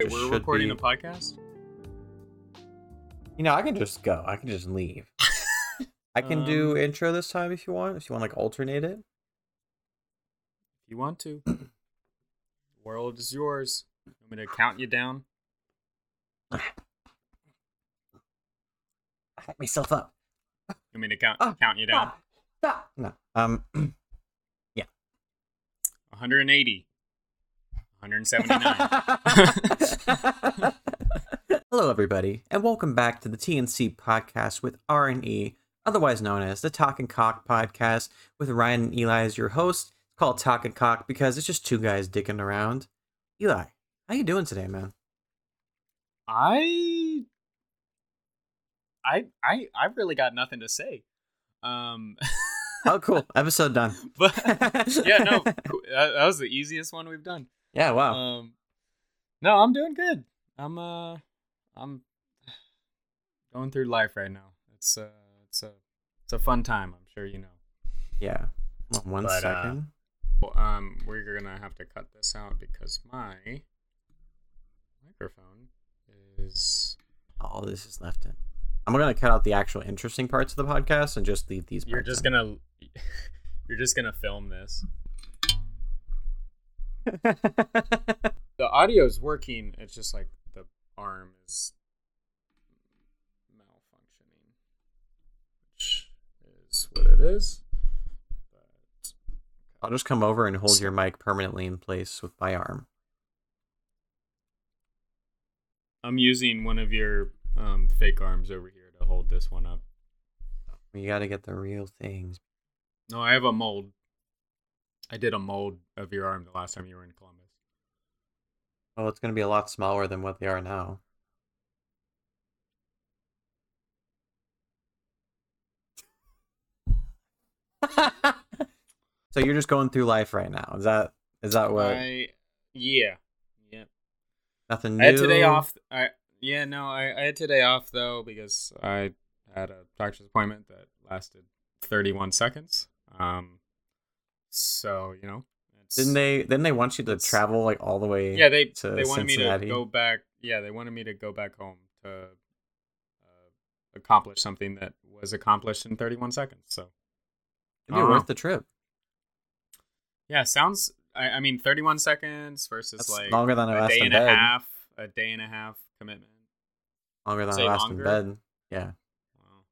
This We're recording be- a podcast. You know, I can just go. I can just leave. I can do Um, intro this time if you want. If you want, like alternate it. If you want to, the world is yours. You want me to count you down? I hype myself up. You want me to count Ah, count you down? Ah, ah. No. Um. yeah. 180, 179. Hello, everybody, and welcome back to the TNC podcast with R and E, otherwise known as the Talk and Cock podcast, with Ryan and Eli as your host. It's called Talk and Cock because it's just two guys dicking around. Eli, how you doing today, man? I, I, I, I've really got nothing to say. Um, Oh, cool. Episode done. but yeah, no, that, that was the easiest one we've done. Yeah. Wow. Um, no, I'm doing good. I'm uh, I'm going through life right now. It's uh, it's a it's a fun time. I'm sure you know. yeah. Hold on One but, uh. Well, um, we're gonna have to cut this out because my microphone is. All this is left in. I'm gonna cut out the actual interesting parts of the podcast and just leave these. You're just in. gonna. You're just gonna film this. The audio's working. It's just like the arm is malfunctioning, which is what it is. But I'll just come over and hold your mic permanently in place with my arm. I'm using one of your um, fake arms over here to hold this one up. You got to get the real things. No, I have a mold. I did a mold of your arm the last time you were in Columbus. Well, it's gonna be a lot smaller than what they are now. so you're just going through life right now. Is that is that what? I yeah yeah. Nothing new. I had today off. I yeah no I, I had today off though because I had a doctor's appointment that lasted 31 seconds. Um, so you know, Didn't they? Didn't they want you to travel like all the way? Yeah, they to they wanted Cincinnati? me to go back. Yeah, they wanted me to go back home to uh, accomplish something that was accomplished in 31 seconds. So It'd be Uh-huh. worth the trip. yeah, sounds. I, I mean, 31 seconds versus That's like longer than a day and a half, a day and a half commitment. Longer than I last longer? in bed. Yeah, Wow,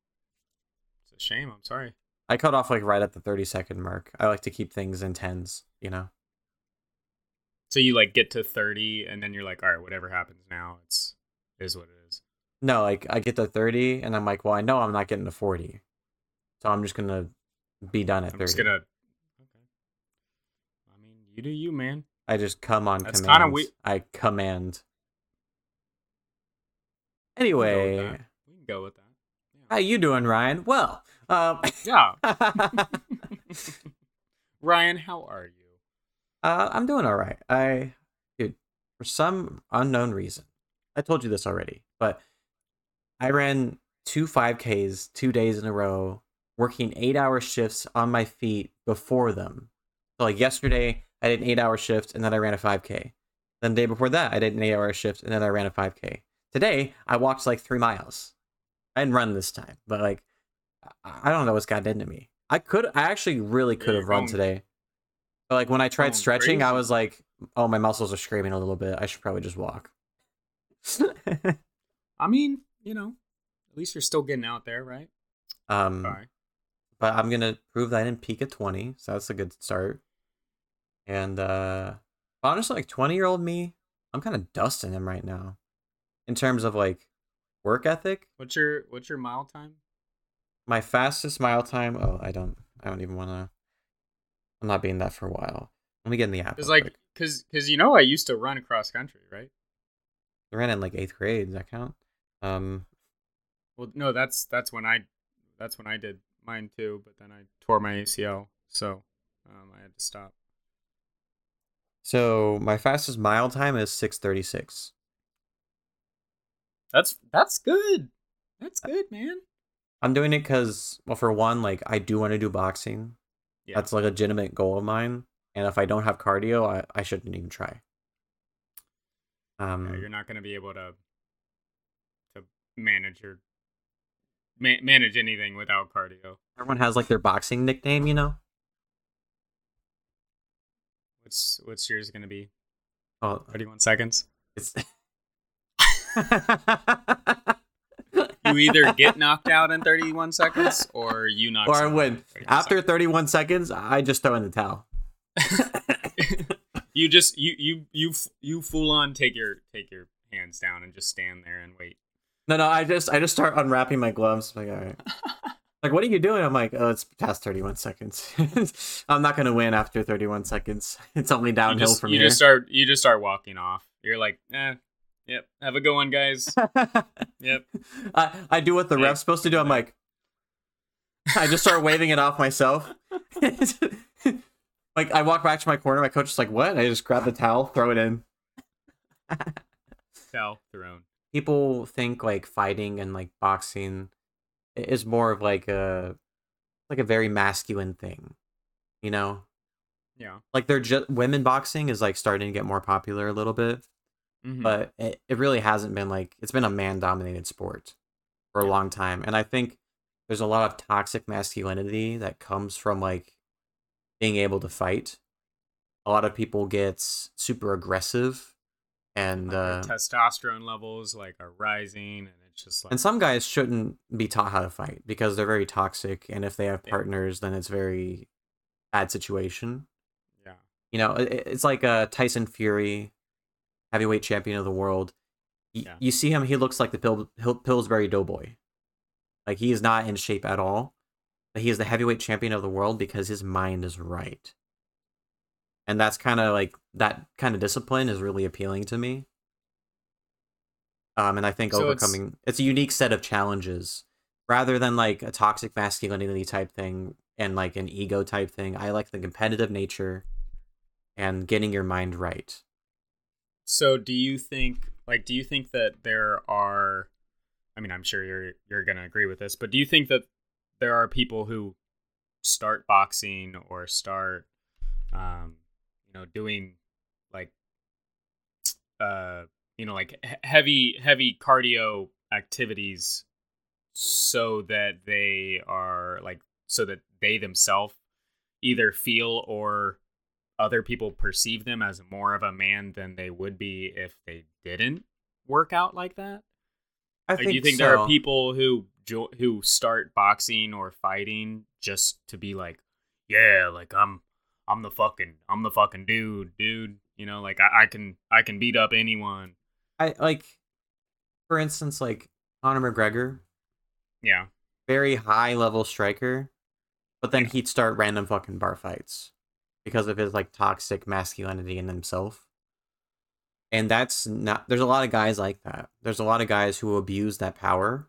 it's a shame. I'm sorry. I cut off like right at the thirty second mark. I like to keep things in tens. You know. So you like get to 30 and then you're like, all right, whatever happens now, it's is what it is. No, like I get to 30 and I'm like, well, I know I'm not getting to 40. So I'm just going to be done at I'm 30. just gonna. Okay. I mean, you do you, man. I just come on That's command. we- I command. We can go with Anyway, that. we can go with that. how you doing, Ryan? Well, um, Yeah. uh, Ryan, how are you? I'm doing all right. I, dude, for some unknown reason, I told you this already, but I ran two 5Ks two days in a row, working eight hour shifts on my feet before them. So, like yesterday, I did an eight hour shift and then I ran a 5K. Then the day before that, I did an eight hour shift and then I ran a 5K. Today, I walked like three miles. I didn't run this time, but like, I don't know what's gotten into me. I could, I actually really could have run today. But like when I tried stretching, I was like, oh, my muscles are screaming a little bit. I should probably just walk. I mean, you know, at least you're still getting out there, right? um, Sorry. but I'm gonna prove that I didn't peak at 20, so that's a good start. And uh honestly, like 20 year old me, I'm kind of dusting him right now, in terms of like work ethic. What's your what's your mile time? My fastest mile time. Oh, I don't. I don't even want to. I'm not being that for a while. Let me get in the app. It's like quick. because because you know I used to run across country, right? I ran in like eighth grade. Does that count? Um, Well, no, that's that's when I that's when I did mine too. But then I tore my ACL, so um, I had to stop. so my fastest mile time is 6:36. That's that's good. That's good, man. I'm doing it because, well, for one, like I do want to do boxing. Yeah. That's like a legitimate goal of mine. And if I don't have cardio, I, I shouldn't even try. Um, Yeah, you're not going to be able to to manage your ma- manage anything without cardio. everyone has like their boxing nickname, you know. What's what's yours going to be? Oh, 31 seconds. it's. You either get knocked out in 31 seconds or you knock or I win. out in 31 After 31 seconds, I just throw in the towel. you just you you you you full on take your take your hands down and just stand there and wait. No, no, I just I just start unwrapping my gloves. Like, all right. Like, what are you doing? I'm like, oh, it's past 31 seconds. I'm not gonna win after 31 seconds. It's only You downhill just, from you here. just start you just start walking off. You're like, eh, yep, have a good one, guys. Yep. I, I do what the Hey. ref's supposed to do. I'm like, I just start waving it off myself. like I walk back to my corner. My coach is like, "What?" I just grab the towel, throw it in. Towel thrown. People think like fighting and like boxing is more of like a like a very masculine thing, you know. Yeah. Like they're just women boxing is like starting to get more popular a little bit, Mhm. but it, it really hasn't been like it's been a man dominated sport for a Yeah. long time and i think there's a lot of toxic masculinity that comes from like being able to fight a lot of people get super aggressive and uh testosterone levels like are rising, and it's just like and some guys shouldn't be taught how to fight because they're very toxic and if they have partners then it's very bad situation yeah, you know it, it's like uh tyson fury heavyweight champion of the world Y- Yeah. you see him he looks like the Pil- Pil- pillsbury doughboy. Like he is not in shape at all but he is the heavyweight champion of the world because his mind is right. And that's kind of like that kind of discipline is really appealing to me. Um and i think So it's- overcoming it's a unique set of challenges. Rather than like a toxic masculinity type thing and like an ego type thing i like the competitive nature and getting your mind right So do you think like do you think that there are I mean I'm sure you're you're going to agree with this, but do you think that there are people who start boxing or start um you know doing like uh you know like heavy heavy cardio activities so that they are like so that they themselves either feel or other people perceive them as more of a man than they would be if they didn't work out like that? i Like, do you think there are people who jo- who start boxing or fighting just to be like, yeah, like I'm I'm the fucking I'm the fucking dude, dude. You know, like I, I can I can beat up anyone. i like for instance like conor mcgregor Yeah, very high level striker but then he'd start random fucking bar fights because of his like toxic masculinity in himself. And that's not there's a lot of guys like that. There's a lot of guys who abuse that power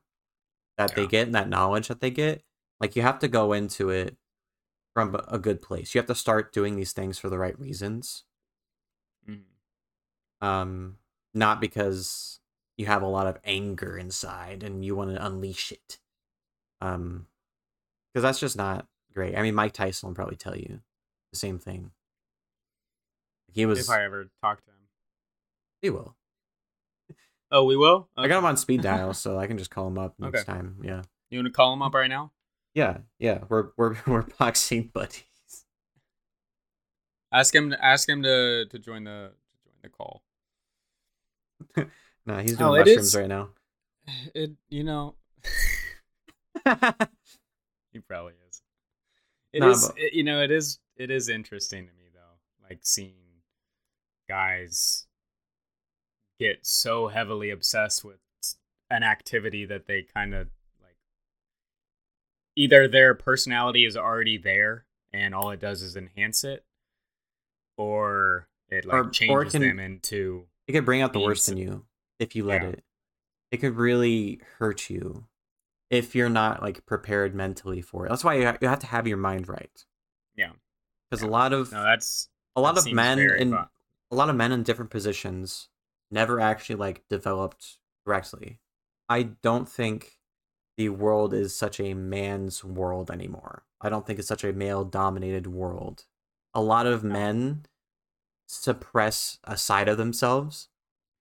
that they get and that knowledge that they get. Like you have to go into it from a good place. You have to start doing these things for the right reasons. Mhm. um not because you have a lot of anger inside and you want to unleash it. Um because that's just not great. I mean mike tyson will probably tell you the same thing he was if I ever talk to him. he will Oh, we will. i got him on speed dial so i can just call him up next Okay. time yeah You want to call him up right now? yeah yeah we're we're we're boxing buddies Ask him. Ask him to to join the to join the call. no he's Oh, doing it mushrooms is- right now It. You know. He probably is. It Nah, is. but- it- you know, it is. It is interesting to me though, like seeing guys get so heavily obsessed with an activity that they kind of like. Either their personality is already there, and all it does is enhance it, or it like Or- or it changes can- them into. it could bring out the worst in you if you let Yeah. it it could really hurt you if you're not like prepared mentally for it that's why you you have to have your mind right Yeah. Because Yeah. a lot of No, that's a lot of men in fun. a lot of men in different positions never actually like developed correctly i don't think the world is such a man's world anymore i don't think it's such a male dominated world a lot of men suppress a side of themselves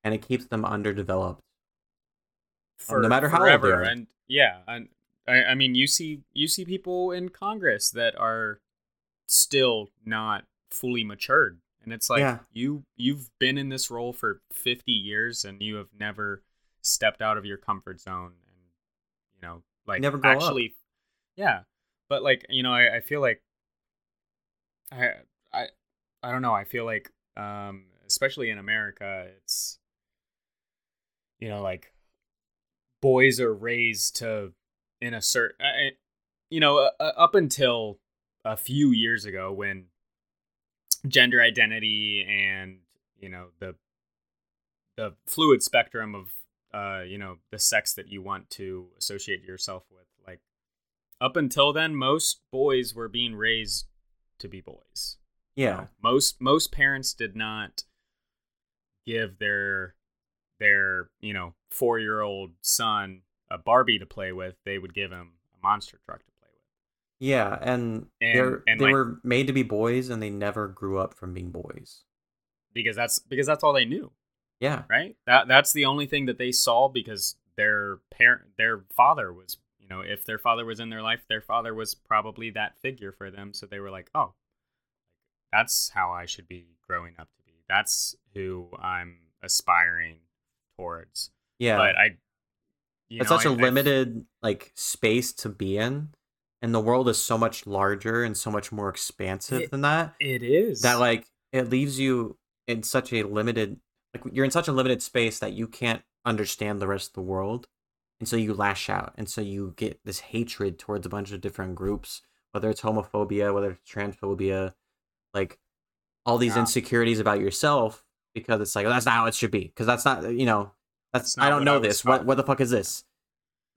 and it keeps them underdeveloped. Um, for no matter how old they are. And yeah, and I, I mean, you see, you see people in Congress that are still not fully matured, and it's like Yeah. you you've been in this role for fifty years, and you have never stepped out of your comfort zone, and you know, like Never grow up. actually, yeah. But like you know, I, I feel like I I I don't know. I feel like um, especially in America, it's you know like boys are raised to in a certain you know uh, up until a few years ago when gender identity and you know the the fluid spectrum of uh you know the sex that you want to associate yourself with like up until then most boys were being raised to be boys you Yeah. know, most most parents did not give their their you know four year old son a Barbie to play with. They would give him a monster truck to. Yeah, and, And- they're and, they like- were made to be boys and they never grew up from being boys. because that's because that's all they knew, Yeah. right? That that's the only thing that they saw because their parent their father was you know if their father was in their life, their father was probably that figure for them. So they were like, oh, that's how I should be growing up to be. That's who I'm aspiring towards. Yeah. But I, you it's know, such a a limited like space to be in and the world is so much larger and so much more expansive It- than that it is that like it leaves you in such a limited like you're in such a limited space that you can't understand the rest of the world and so you lash out and so you get this hatred towards a bunch of different groups whether it's homophobia whether it's transphobia like all these Yeah. insecurities about yourself because it's like well, that's not how it should be because that's not you know that's i don't know I this what taught. what the fuck is this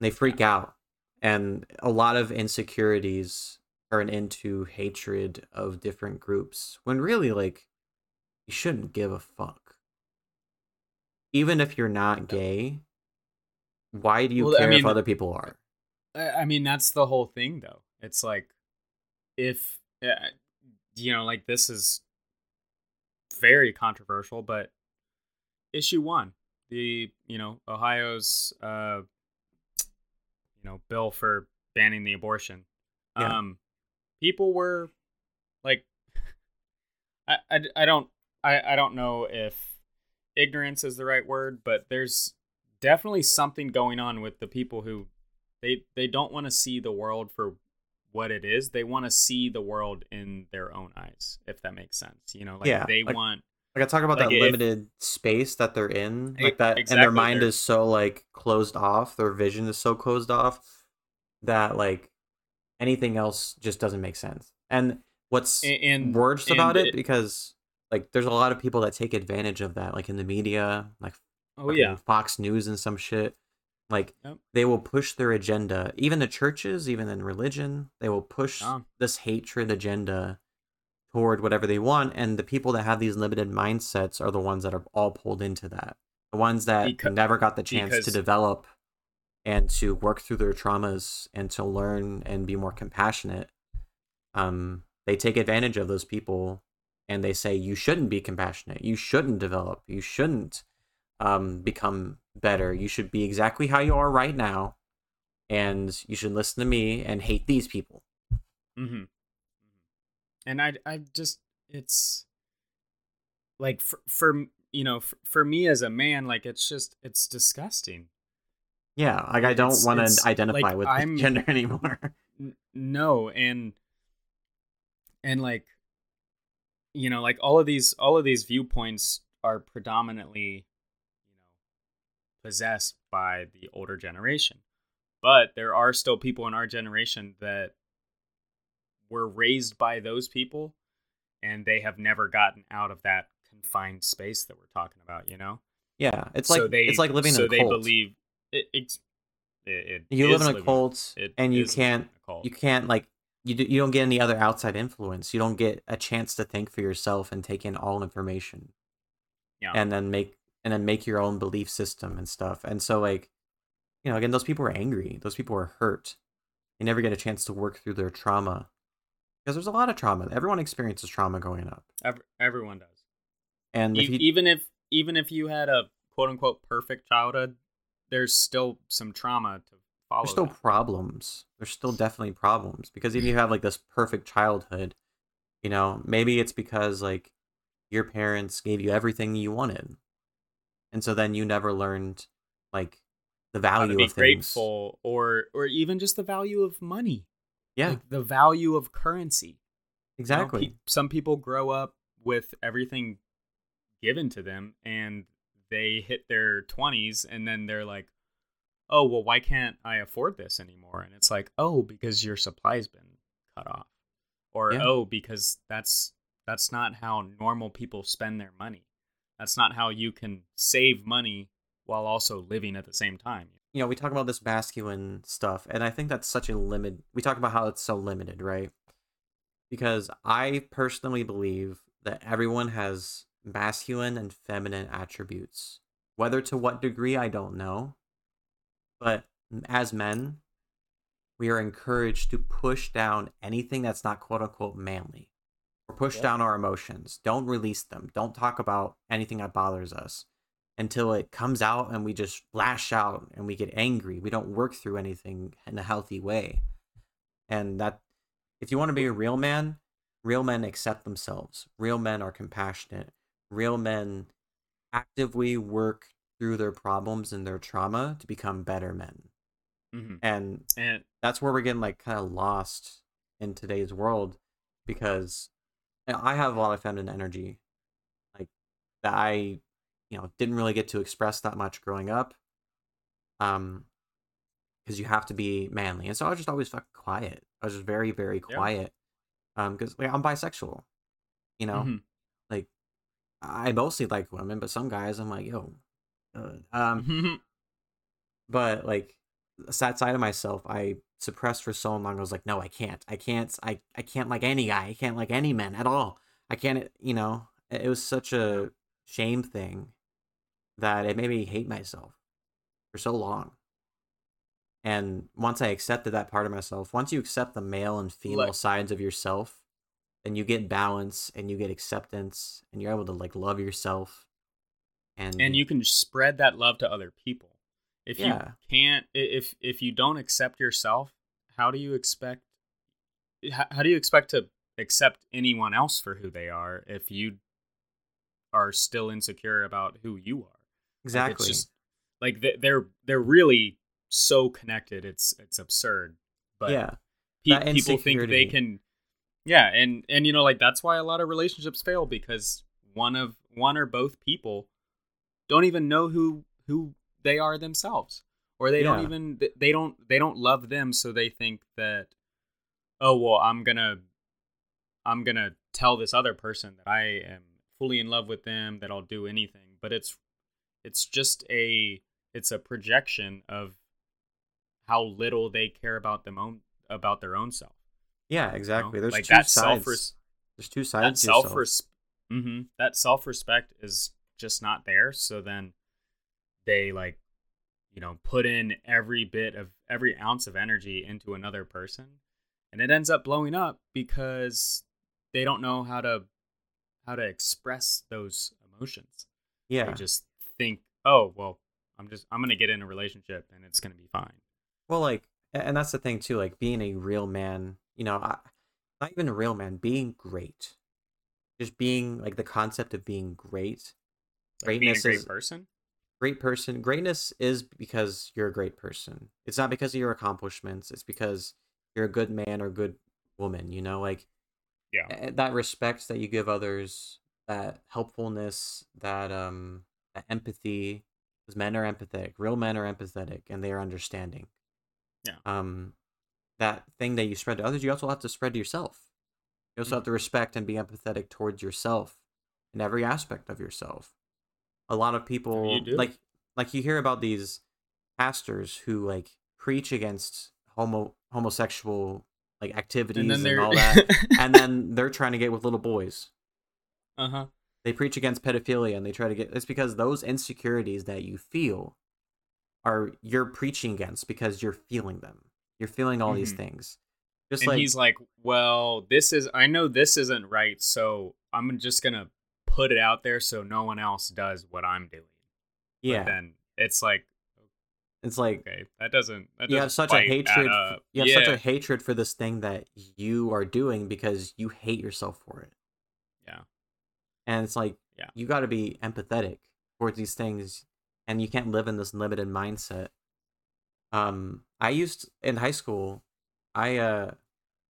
and they freak out and a lot of insecurities turn into hatred of different groups when really like you shouldn't give a fuck. Even if you're not gay why do you Well, I care if other people are? I mean, that's the whole thing, though. It's like, if, uh, you know, like this is very controversial, but issue one, the, you know, Ohio's, uh, you know, bill for banning the abortion. Yeah. Um, people were like, I, I, I don't, I, I don't know if ignorance is the right word, but there's definitely something going on with the people who they they don't want to see the world for what it is. They want to see the world in their own eyes, if that makes sense. You know, like Yeah, they like- want like i talk about Like, that if- limited space that they're in like that and their mind is so like closed off their vision is so closed off that like anything else just doesn't make sense. And what's a- and worst and about it, it- because like there's a lot of people that take advantage of that like in the media like oh yeah, fox news and some shit. Like Yep. they will push their agenda even the churches even in religion they will push this hatred agenda toward whatever they want and the people that have these limited mindsets are the ones that are all pulled into that. The ones that Becau- never got the chance to develop and to work through their traumas and to learn and be more compassionate um they take advantage of those people and they say you shouldn't be compassionate. You shouldn't develop. You shouldn't um become better. You should be exactly how you are right now and you should listen to me and hate these people. Mm-hmm. And I I just it's like for, for you know for, for me as a man, like it's just it's disgusting. yeah like i don't want to identify like, with I'm- gender anymore N- no and and like you know like all of these all of these viewpoints are predominantly you know possessed by the older generation but there are still people in our generation that were raised by those people and they have never gotten out of that confined space that we're talking about you know? Yeah it's like so they it's like living so in a they cult. believe it, it's it, it you live in a living- cult. and you is living in can't you can't like you do, you don't get any other outside influence. You don't get a chance to think for yourself and take in all information. Yeah. And then make and then make your own belief system and stuff. And so like you know again those people are angry. Those people are hurt. They never get a chance to work through their trauma because there's a lot of trauma everyone experiences trauma going up Ev- everyone does and E- if you, even if even if you had a quote unquote perfect childhood, there's still some trauma to follow. There's still that. problems. There's still definitely problems because even if you have like this perfect childhood, you know, maybe it's because like your parents gave you everything you wanted, and so then you never learned like the value of things. grateful or or even just the value of money. Yeah, Like the value of currency. You know, exactly. pe- some people grow up with everything given to them and they hit their 20s and then they're like, oh, well, why can't I afford this anymore? And it's like, oh, because your supply's been cut off. Or, Yeah. oh, because that's that's not how normal people spend their money. That's not how you can save money while also living at the same time. You know, we talk about this masculine stuff, and I think that's such a limit. We talk about how it's so limited, right? Because I personally believe that everyone has masculine and feminine attributes. Whether to what degree, I don't know. But as men, we are encouraged to push down anything that's not quote unquote manly or push Yeah. down our emotions. Don't release them. Don't talk about anything that bothers us until it comes out and we just lash out and we get angry. We don't work through anything in a healthy way. And that if you want to be a real man, real men accept themselves. Real men are compassionate. Real men actively work through their problems and their trauma to become better men. hmm And And that's where we're getting like kind of lost in today's world because you know, I have a lot of feminine energy, like that I, you know, didn't really get to express that much growing up. Um, because you have to be manly, and so I was just always fucking quiet. I was just very, very Yeah. quiet. Um, because like I'm bisexual, you know, Mhm. like I mostly like women, but some guys I'm like, yo, uh, um, but like that side of myself i suppressed for so long i was like no i can't i can't i, I can't like any guy i can't like any men at all i can't you know it was such a shame thing that it made me hate myself for so long. And once i accepted that part of myself once you accept the male and female Like- sides of yourself then you get balance and you get acceptance and you're able to like love yourself and and you can spread that love to other people. If Yeah. you can't if if you don't accept yourself how do you expect how, how do you expect to accept anyone else for who they are if you are still insecure about who you are exactly it's just like they- they're they're really so connected it's it's absurd but yeah pe- people think they can yeah and and you know like that's why a lot of relationships fail because one of one or both people don't even know who who they are themselves or they don't even they don't they don't love them so they think that oh well i'm gonna i'm gonna tell this other person that i am fully in love with them that i'll do anything but it's it's just a it's a projection of how little they care about them own about their own self Yeah, you know? exactly. There's like two that sides. There's two that sides to self yourself. mm-hmm, that self respect is just not there. So then they like you know put in every bit of every ounce of energy into another person, and it ends up blowing up because they don't know how to how to express those emotions. Yeah. They just think, oh well, I'm just I'm gonna get in a relationship and it's gonna be fine. Well, like, and that's the thing too. Like, being a real man, you know, I, not even a real man, being great, just being like the concept of being great, Like being a Greatness great is- person. great person. Greatness is because you're a great person. It's not because of your accomplishments. It's because you're a good man or good woman. You know, like Yeah. that respect that you give others, that helpfulness, that um, empathy. Because men are empathetic. Real men are empathetic, and they are understanding. Yeah. Um, that thing that you spread to others, you also have to spread to yourself. You also have to respect and be empathetic towards yourself in every aspect of yourself. A lot of people like like you hear about these pastors who like preach against homo homosexual like activities And and, all that, and then they're trying to get with little boys. uh huh. They preach against pedophilia and they try to get it's because those insecurities that you feel are you're preaching against because you're feeling them. You're feeling all these Mhm. things. Just and like he's like, "Well, this is I know this isn't right, so I'm just gonna put it out there so no one else does what I'm doing." Yeah. But then it's like It's like okay, that doesn't. That you have doesn't such a hatred. You have yeah. such a hatred for this thing that you are doing because you hate yourself for it. And it's like Yeah. you got to be empathetic towards these things, and you can't live in this limited mindset. Um, I used in high school, I uh,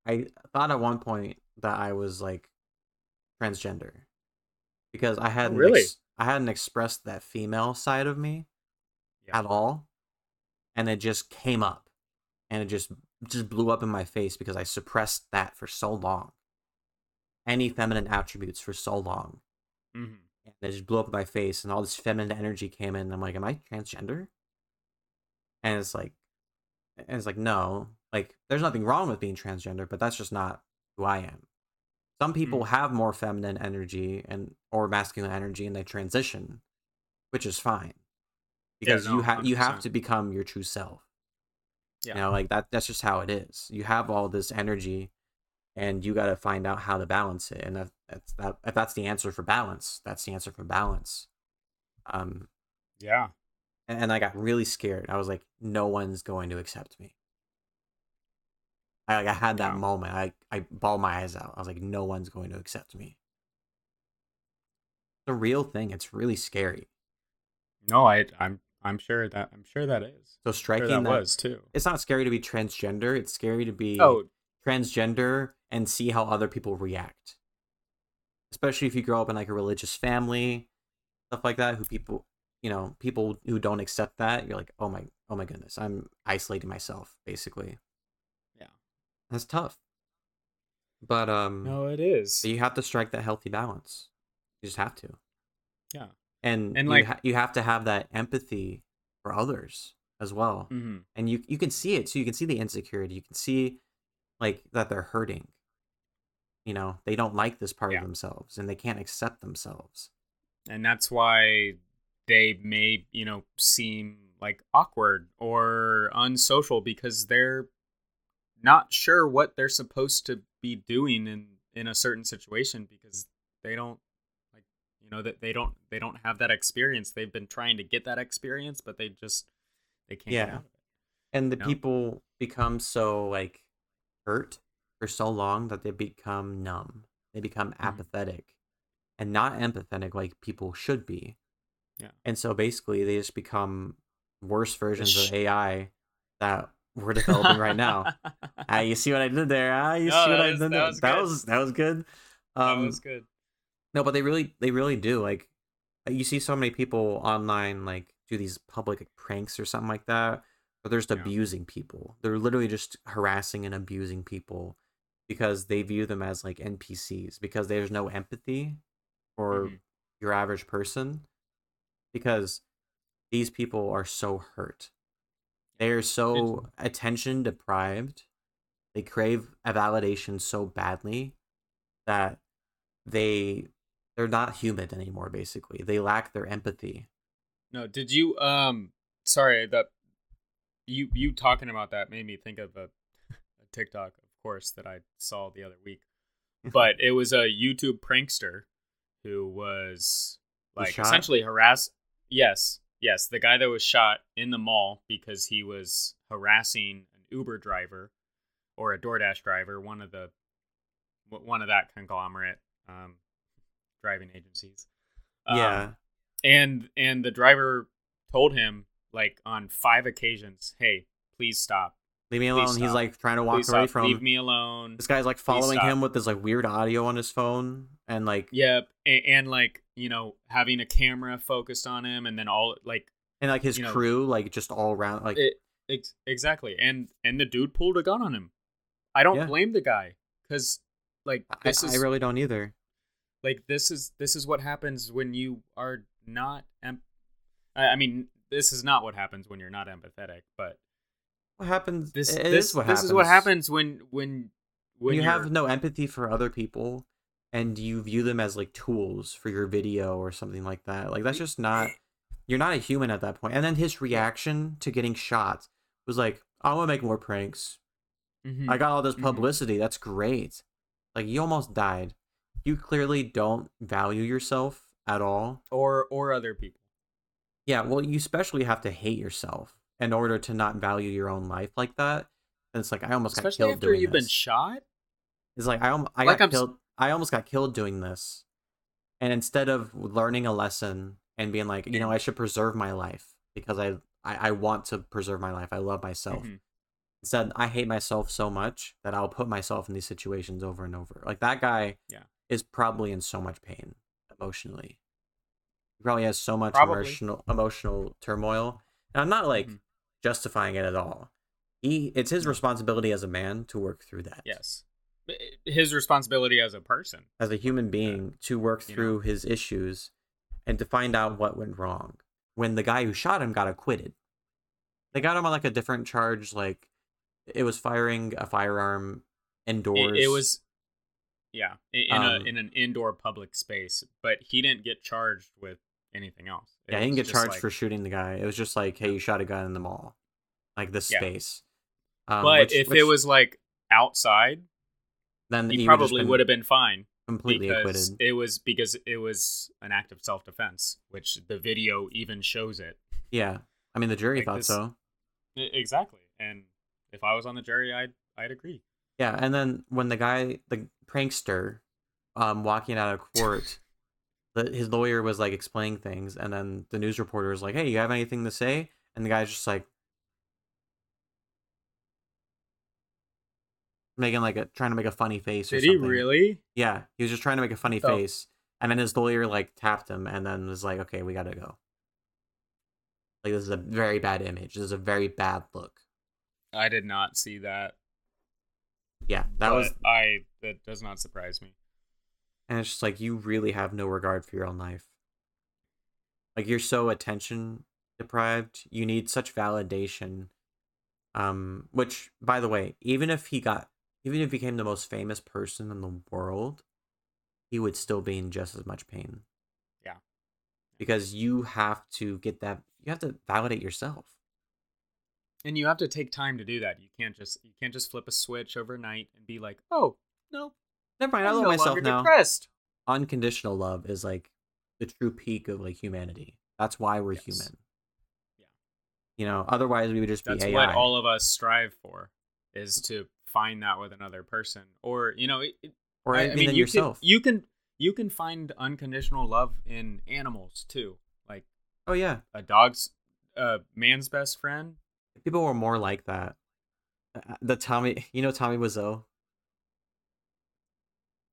I thought at one point that I was like transgender because I hadn't really? ex- I hadn't expressed that female side of me Yeah. at all, and it just came up, and it just just blew up in my face because I suppressed that for so long. Any feminine attributes for so long, Mhm. and it just blew up in my face, and all this feminine energy came in. And I'm like, am I transgender? And it's like, and it's like, no, like there's nothing wrong with being transgender, but that's just not who I am. Some people Mm. have more feminine energy and or masculine energy, and they transition, which is fine Yeah, because no, you have you have to become your true self. Yeah. You know, like that. That's just how it is. You have all this energy, and you got to find out how to balance it. And that, that's that. If that's the answer for balance, that's the answer for balance. Um, Yeah. and, and I got really scared. I was like, no one's going to accept me. I, like, I had that Yeah. moment. I I bawled my eyes out. I was like, no one's going to accept me. It's a real thing. It's really scary. No, I I'm I'm sure that I'm sure that is. So Sure striking that that, was too. it's not scary to be transgender. It's scary to be Oh, transgender and see how other people react. Especially if you grow up in like a religious family, stuff like that, who people, you know, people who don't accept that, you're like, oh my, oh my goodness, I'm isolating myself, basically. Yeah. That's tough. But um, no, it is. you have to strike that healthy balance. You just have to, Yeah. and And, you like- ha- you have to have that empathy for others as well hmm and you you can see it too. You can see the insecurity. You can see like that they're hurting. You know, they don't like this part Yeah. of themselves, and they can't accept themselves. And that's why they may, you know, seem like awkward or unsocial because they're not sure what they're supposed to be doing in in a certain situation because they don't like you know that they don't they don't have that experience. They've been trying to get that experience, but they just they can't Yeah. out of it. And the No. people become so like hurt for so long that they become numb. They become Mm-hmm. apathetic and not empathetic like people should be. Yeah. And so basically, they just become worse versions of AI that we're developing right now. Ah, you see what I did there? Ah, you No, see what that I did that there? was that good. was that was good. that Um, was good. no, but they really they really do like. You see so many people online like do these public like, pranks or something like that, they're just Yeah. abusing people. They're literally just harassing and abusing people because they view them as like NPCs because there's no empathy for Mhm. your average person because these people are so hurt. They are so attention deprived. They crave a validation so badly that they they're not human anymore basically. They lack their empathy. No, did you um sorry that you you talking about that made me think of a, a TikTok, of course, that I saw the other week. But it was a YouTube prankster who was like essentially harass yes, yes, the guy that was shot in the mall because he was harassing an Uber driver or a DoorDash driver, one of the one of that conglomerate um driving agencies. Um, yeah. and and the driver told him like on five occasions hey please stop Leave me alone. He's like trying to walk please away stop from leave me alone this guy's like following him with this like weird audio on his phone and like yep and, and like you know having a camera focused on him and then all like and like his you know, crew like just all around like it, ex- exactly and and the dude pulled a gun on him i don't Yeah. blame the guy because like I, this is I really don't either. like this is this is what happens when you are not em- I, I mean this is not what happens when you're not empathetic but What happens? this it this is what this happens. is what happens when when when you have no empathy for other people and you view them as like tools for your video or something like that. Like that's just not you're not a human at that point. And then his reaction to getting shot was like, I want to make more pranks. Mhm. I got all this Mhm. publicity. That's great. Like you almost died. You clearly don't value yourself at all. or or other people Yeah, well, you especially have to hate yourself in order to not value your own life like that. And it's like I almost got Especially killed after doing you've been shot. It's like I I Like got I'm killed. I almost got killed doing this, and instead of learning a lesson and being like, you know, I should preserve my life because I I, I want to preserve my life. I love myself. Mhm. Instead, I hate myself so much that I'll put myself in these situations over and over. Like that guy, Yeah. is probably in so much pain emotionally. He probably has so much Probably. emotional emotional turmoil. And I'm not like Mhm. justifying it at all. He it's his responsibility as a man to work through that. Yes. His responsibility as a person. As a human being to work You know? through his issues and to find out what went wrong. When the guy who shot him got acquitted. They got him on like a different charge like it was firing a firearm indoors. It, it was, yeah, in Um, a in an indoor public space, but he didn't get charged with anything else. It Yeah, he didn't get charged like- for shooting the guy. It was just like, hey, you shot a guy in the mall, like this Yeah. space. Um, But which- if which it was like outside, then he, he probably would have been fine completely acquitted. it was because it was an act of self defense, which the video even shows it. Yeah, I mean the jury Like thought this- so. Exactly, and if I was on the jury, I'd I'd agree. Yeah, and then when the guy, the prankster, um, walking out of court, the, his lawyer was like explaining things, and then the news reporter was like, "Hey, you have anything to say?" And the guy's just like making like a trying to make a funny face. Or Did he really? Yeah, he was just trying to make a funny Oh. face, and then his lawyer like tapped him, and then was like, "Okay, we gotta go." Like this is a very bad image. This is a very bad look. I did not see that. Yeah, that but was, I. That does not surprise me. And it's just like you really have no regard for your own life. Like you're so attention deprived. You need such validation. Um, which, by the way, even if he got, even if he became the most famous person in the world, he would still be in just as much pain. Yeah. Because you have to get that. You have to validate yourself. And you have to take time to do that. You can't just you can't just flip a switch overnight and be like, oh no, Never mind. I I'm love no myself now. depressed. unconditional love is like the true peak of like humanity. That's why we're Yes. human. Yeah. You know, otherwise we would just That's be what AI. all of us strive for, is to find that with another person, or you know, it, it- or I, I mean, in you yourself. Can, you can you can find unconditional love in animals too, like oh yeah, a dog's a man's best friend. people were more like that. Uh, The Tommy, you know Tommy Wiseau.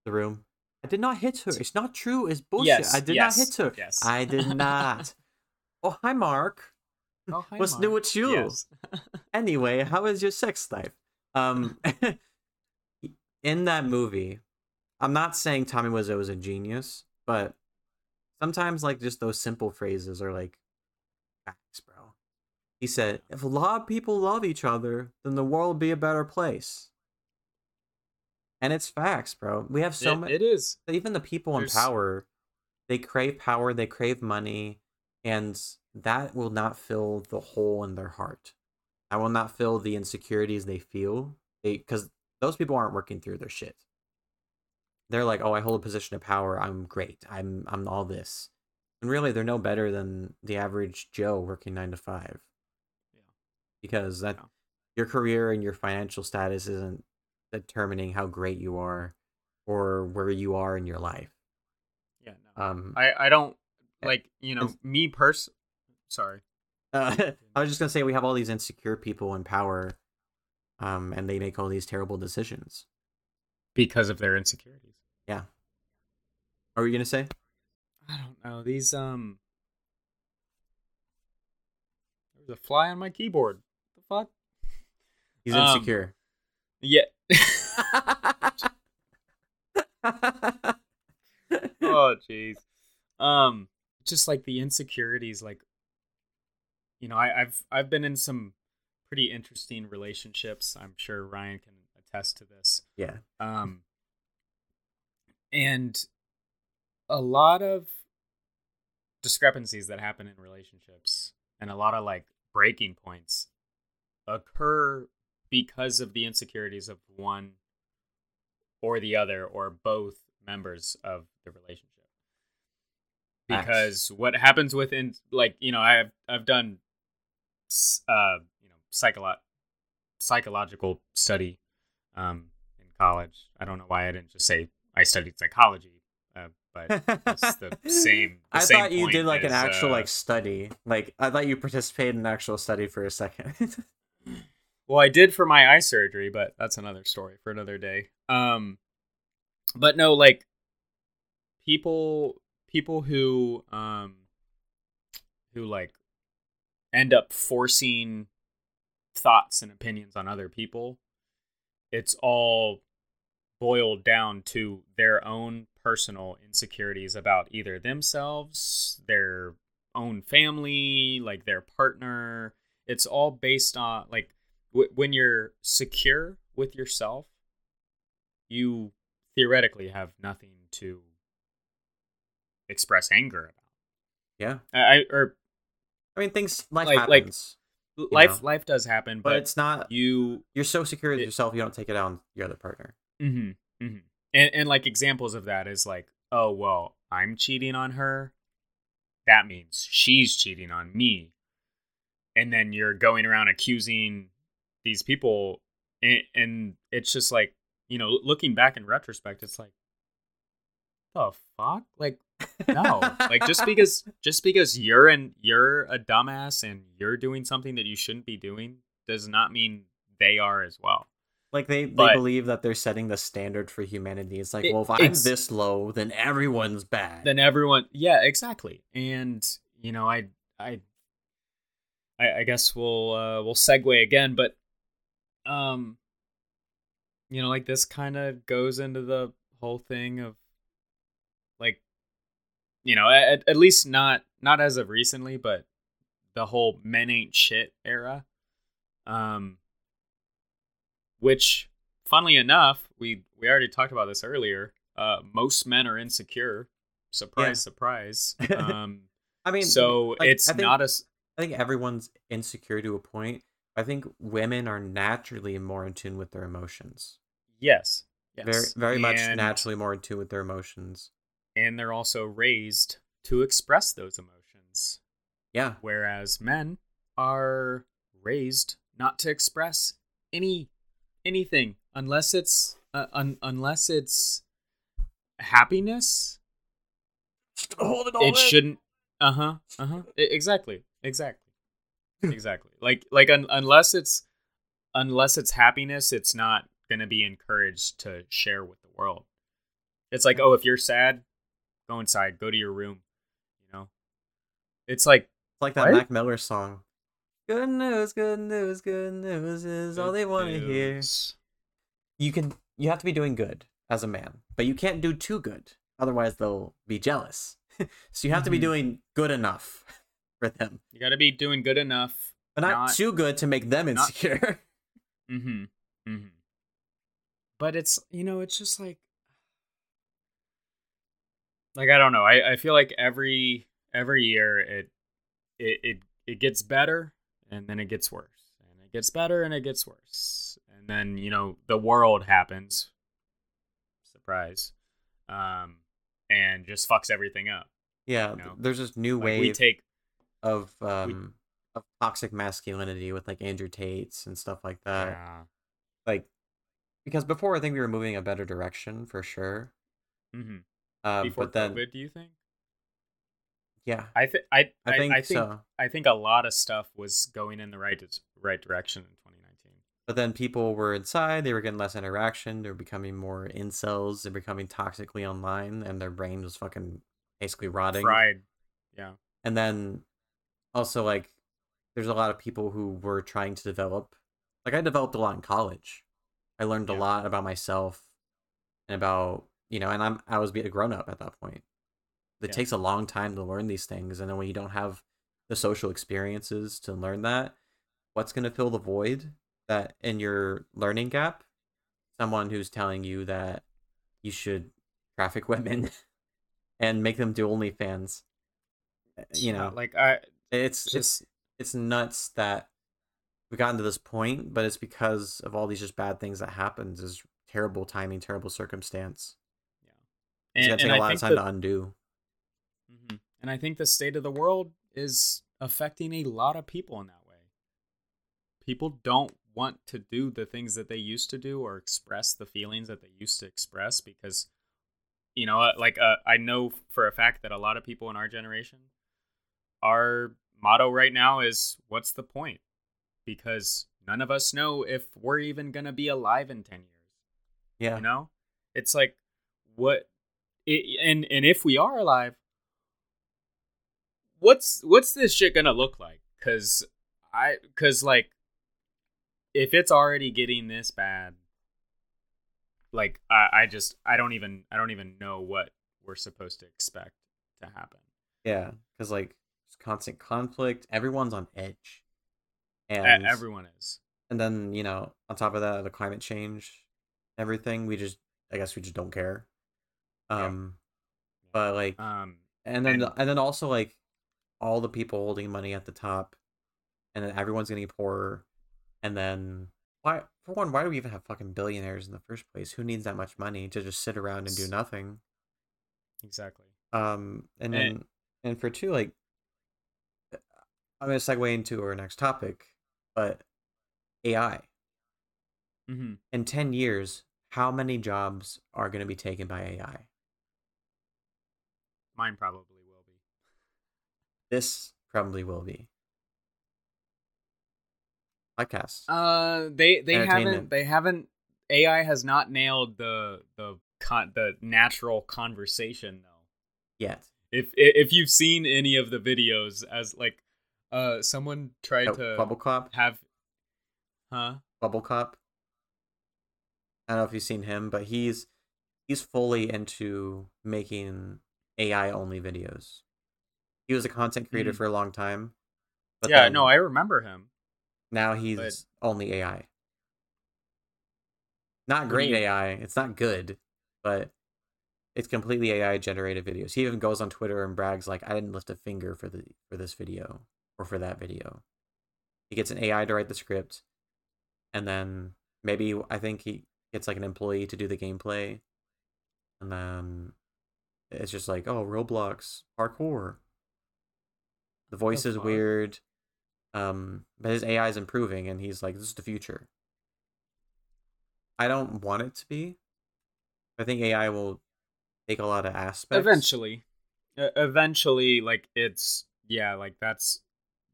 The room. I did not hit her. It's not true. It's bullshit. Yes, I did yes, not hit her. yes. I did not. oh hi Mark. Oh, hi, What's new with you? Yes. anyway, how is your sex life? Um, in that movie, I'm not saying Tommy Wiseau is a genius, but sometimes like just those simple phrases are like facts, bro. He said, "If a lot of people love each other, then the world would be a better place." And it's facts, bro. We have so much. it is. Even the people in power, they crave power, they crave money, and that will not fill the hole in their heart. That will not fill the insecurities they feel. They because those people aren't working through their shit. They're like, oh, I hold a position of power. I'm great. I'm I'm all this. And really, they're no better than the average Joe working nine to five. Yeah. Because that Yeah. your career and your financial status isn't determining how great you are or where you are in your life. Yeah. No. Um, I I don't like you know me pers. Sorry. Uh, I was just gonna say we have all these insecure people in power, um, and they make all these terrible decisions. Because of their insecurities. Yeah. Are you gonna say? I don't know. These um There's a fly on my keyboard. The fuck? He's Um, insecure. Yeah. oh jeez. Um just like the insecurities like you know, I, I've I've been in some pretty interesting relationships. I'm sure Ryan can attest to this. yeah. Um, and a lot of discrepancies that happen in relationships and a lot of like breaking points occur because of the insecurities of one or the other or both members of the relationship. Because what happens within like you know I've I've done uh you know psycholo- psychological study um in college. I don't know why I didn't just say I studied psychology, uh, but it's the same. The I same thought you did like an actual uh, like study. Like I thought you participated in an actual study for a second. Well, I did for my eye surgery, but that's another story for another day. Um, but no, like people, people who, um, who like end up forcing thoughts and opinions on other people. It's all boiled down to their own personal insecurities about either themselves, their own family, like their partner. It's all based on like w- when you're secure with yourself, you theoretically have nothing to express anger about. yeah. I, or I mean things life Like- like- life know. life does happen, but, but, it's not you you're so secure with it- yourself you don't take it out on your other partner. hmm hmm And and like examples of that is like, oh well, I'm cheating on her. That means she's cheating on me. And then you're going around accusing these people, and, and it's just like, you know, looking back in retrospect, it's like, the fuck, like no, like just because just because you're and you're a dumbass and you're doing something that you shouldn't be doing does not mean they are as well. like they, they but- believe that they're setting the standard for humanity. It's like, It- well, if I'm this low, then everyone's bad. then everyone yeah exactly and you know i i i, I guess we'll uh we'll segue again but um you know like this kind of goes into the whole thing of like you know at, at least not not as of recently but the whole men ain't shit era um which funnily enough we we already talked about this earlier uh most men are insecure surprise Yeah. surprise um I mean, so like, it's think- not a i think everyone's insecure to a point. I think women are naturally more in tune with their emotions. yes yes Very, very much naturally more in tune with their emotions. and they're also raised to express those emotions Yeah, whereas men are raised not to express any anything unless it's uh, un, unless it's happiness hold it all. it shouldn't uh-huh uh-huh exactly exactly exactly like like un- unless it's unless it's happiness it's not gonna be encouraged to share with the world it's like oh if you're sad go inside go to your room you know it's like It's like that What? Mac Miller song. Good news, good news, good news is all they want to hear. You can, you have to be doing good as a man, but you can't do too good. Otherwise, they'll be jealous. so you have to be Mhm. doing good enough for them, you gotta be doing good enough but not, Not- too good to make them not- insecure. Mm-hmm. Mm-hmm. But it's you know, it's just like like I don't know. I, I feel like every every year it it it it gets better and then it gets worse. And it gets better and it gets worse. And then, you know, the world happens. Surprise. Um and just fucks everything up. yeah, You know, there's this new Like wave we take of um of toxic masculinity with like Andrew Tate's and stuff like that. yeah. Like because before I think we were moving a better direction for sure. hmm Um, Before but then COVID, do you think? yeah, I think I I think, I think so. I think a lot of stuff was going in the right right direction in 2019. But then people were inside, they were getting less interaction, they were becoming more incels, they're becoming toxically online, and their brain was fucking basically rotting. Fried. Yeah. And then also like there's a lot of people who were trying to develop like I developed a lot in college. I learned a lot about myself and about you know, and I'm I was being a grown up at that point. It Yeah. takes a long time to learn these things, and then when you don't have the social experiences to learn that, what's gonna fill the void that in your learning gap? Someone who's telling you that you should traffic women and make them do OnlyFans. Uh, You know, like I it's it's it's nuts that we've gotten to this point, but it's because of all these just bad things that happens. Is terrible timing, terrible circumstance. Yeah. It's and, gonna take a lot of time that, to undo. Mhm. And I think the state of the world is affecting a lot of people in that way. People don't want to do the things that they used to do or express the feelings that they used to express because you know uh, like uh, i know for a fact that a lot of people in our generation our motto right now is what's the point because none of us know if we're even going to be alive in 10 years Yeah. you know it's like what it, and and if we are alive what's what's this shit gonna look like because i because like if it's already getting this bad like I, I just i don't even i don't even know what we're supposed to expect to happen Yeah. Because like constant conflict. Everyone's on edge. And everyone is and then you know on top of that the climate change, everything we just I guess we just don't care. Yeah. Um, but like um and then and- and then also like all the people holding money at the top, and then everyone's getting poorer, and then why for one why do we even have fucking billionaires in the first place? Who needs that much money to just sit around and do nothing? exactly Um, and And- then and for two, like I'm gonna segue into our next topic, but AI hmm in ten years, how many jobs are gonna be taken by AI? mine probably will be This probably will be. Podcasts. Uh, they they haven't they haven't AI has not nailed the the con the natural conversation though. yet. If if you've seen any of the videos as like uh someone tried Oh, to Bubble Cop. have huh Bubble Cop. I don't know if you've seen him, but he's he's fully into making AI only videos. He was a content creator Mhm. for a long time. Yeah no I remember him now he's but- only AI. Not great AI. It's not good, but it's completely AI generated videos. He even goes on Twitter and brags like, "I didn't lift a finger for the for this video or for that video." He gets an AI to write the script, and then maybe I think he gets like an employee to do the gameplay, and then it's just like, "Oh, Roblox parkour." The voice is fuck? weird, um, but his AI is improving, and he's like, "This is the future." I don't want it to be. I think AI will take a lot of aspects. eventually uh, eventually like it's yeah like that's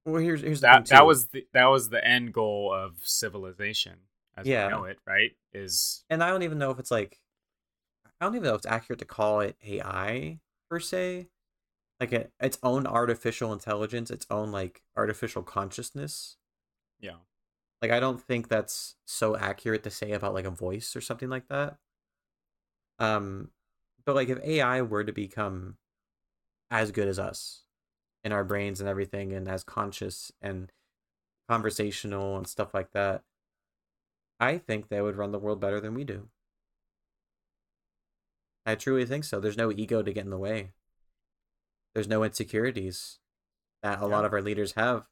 Well, here's here's the that thing, that was the, that was the end goal of civilization as Yeah. we know it right is and I don't even know if it's like I don't even know if it's accurate to call it AI per se, like a, its own artificial intelligence, its own like artificial consciousness. yeah Like I don't think that's so accurate to say about like a voice or something like that. Um, but like if AI were to become as good as us in our brains and everything, and as conscious and conversational and stuff like that, I think they would run the world better than we do. I truly think so. There's no ego to get in the way. There's no insecurities that a lot of our leaders have.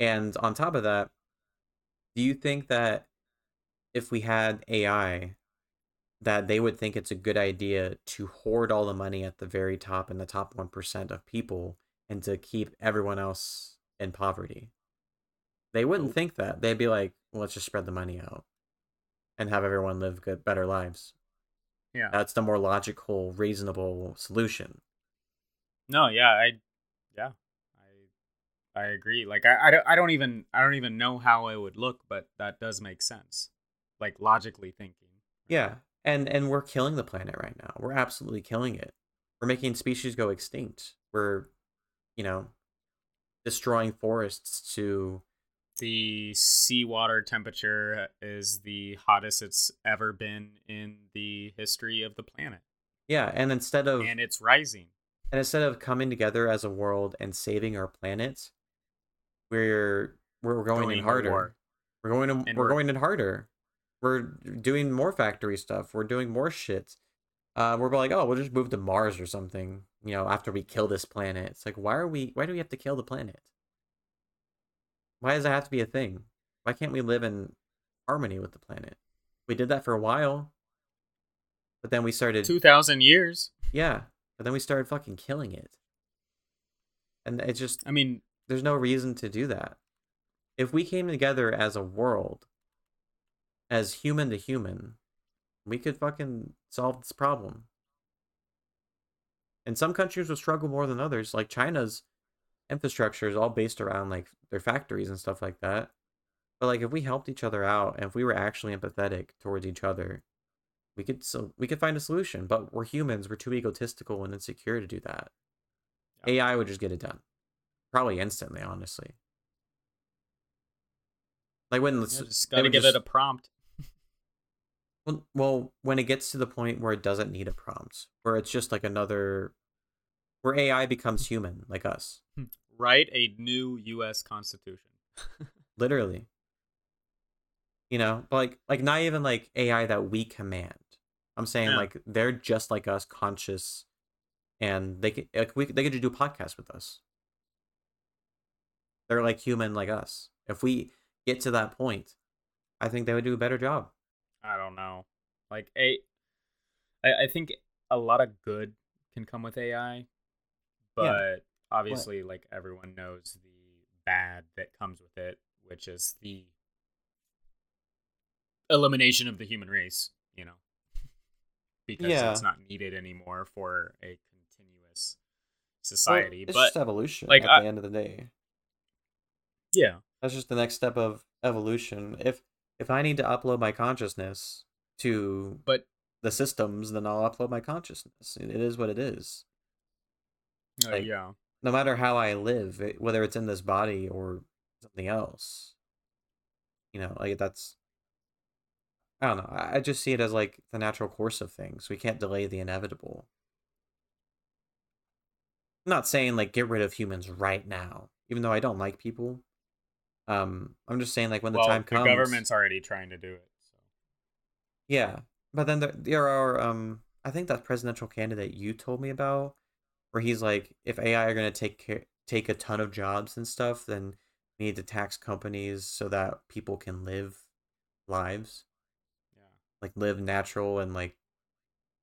And on top of that, do you think that if we had AI, that they would think it's a good idea to hoard all the money at the very top in the top 1% of people and to keep everyone else in poverty? They wouldn't think that. They'd be like, well, let's just spread the money out and have everyone live good, better lives. yeah That's the more logical, reasonable solution. No, yeah, I, yeah, I, I agree. Like, I, I, don't, I don't even, I don't even know how it would look, but that does make sense. Like logically thinking. Yeah, and and we're killing the planet right now. We're absolutely killing it. We're making species go extinct. We're, you know, destroying forests to The seawater temperature is the hottest it's ever been in the history of the planet, yeah, and instead of and it's rising. and instead of coming together as a world and saving our planet, we're we're going, Going in harder. We're going in, we're, we're- going in harder. We're doing more factory stuff. We're doing more shit. Uh, we're like, oh, we'll just move to Mars or something. You know, after we kill this planet, it's like, why are we? Why do we have to kill the planet? Why does that have to be a thing? Why can't we live in harmony with the planet? We did that for a while, but then we started, Two thousand years. yeah, but then we started fucking killing it. And it's just I mean, there's no reason to do that. If we came together as a world, as human to human, we could fucking solve this problem. And some countries will struggle more than others. Like China's infrastructure is all based around like their factories and stuff like that. But like if we helped each other out and if we were actually empathetic towards each other, we could so we could find a solution. But we're humans, we're too egotistical and insecure to do that. Yeah. AI would just get it done. Probably instantly, honestly. Like when yeah, let's just gotta give just- it a prompt. Well, well, when it gets to the point where it doesn't need a prompt, where it's just like another, where AI becomes hmm. human, like us, hmm. Write a new U.S. Constitution. literally. You know, like, like not even like AI that we command. I'm saying Yeah. like they're just like us, conscious, and they could like we they could do a podcast with us. They're like human, like us. If we get to that point, I think they would do a better job. I don't know. Like a, I, I think a lot of good can come with AI, but obviously, like everyone knows the bad that comes with it, which is the elimination of the human race. You know, because Yeah. it's not needed anymore for a continuous Well, society. it's but just evolution like, at I- the end of the day. yeah, That's just the next step of evolution. If if I need to upload my consciousness to but the systems, then I'll upload my consciousness. It is what it is. uh, Like, yeah, No matter how I live, it, whether it's in this body or something else. You know, like that's I don't know. I I just see it as like the natural course of things. We can't delay the inevitable. I'm not saying like get rid of humans right now, even though I don't like people. Um, I'm just saying like when the well, time the comes. government's already trying to do it. So. Yeah, but then there, there are um I think that presidential candidate you told me about where he's like if AI are going to take care, take a ton of jobs and stuff, then we need to tax companies so that people can live lives, Yeah. like live natural and like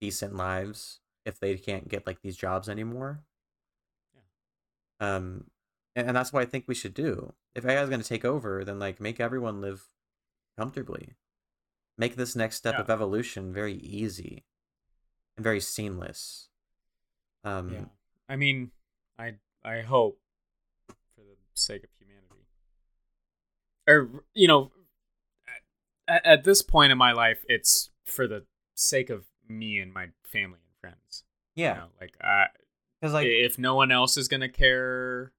decent lives if they can't get like these jobs anymore. Yeah. Um and, and that's what I think we should do. If AI is going to take over, then like make everyone live comfortably. Make this next step Yeah. of evolution very easy and very seamless. Um Yeah. I mean, I I hope for the sake of humanity. Or you know, at, at this point in my life, it's for the sake of me and my family and friends. You yeah, know, like I, cuz like if no one else is gonna care,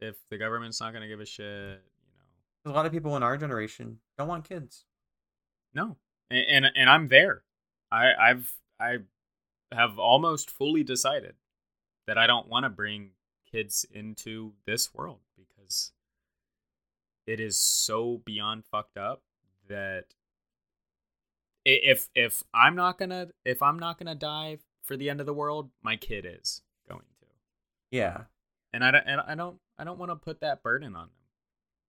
if the government's not gonna give a shit, you know, a lot of people in our generation don't want kids. no. And and, and I'm there. I I've I have almost fully decided that I don't want to bring kids into this world because it is so beyond fucked up that if if I'm not gonna if I'm not gonna die for the end of the world, my kid is going to, Yeah. and I don't and I don't I don't want to put that burden on them.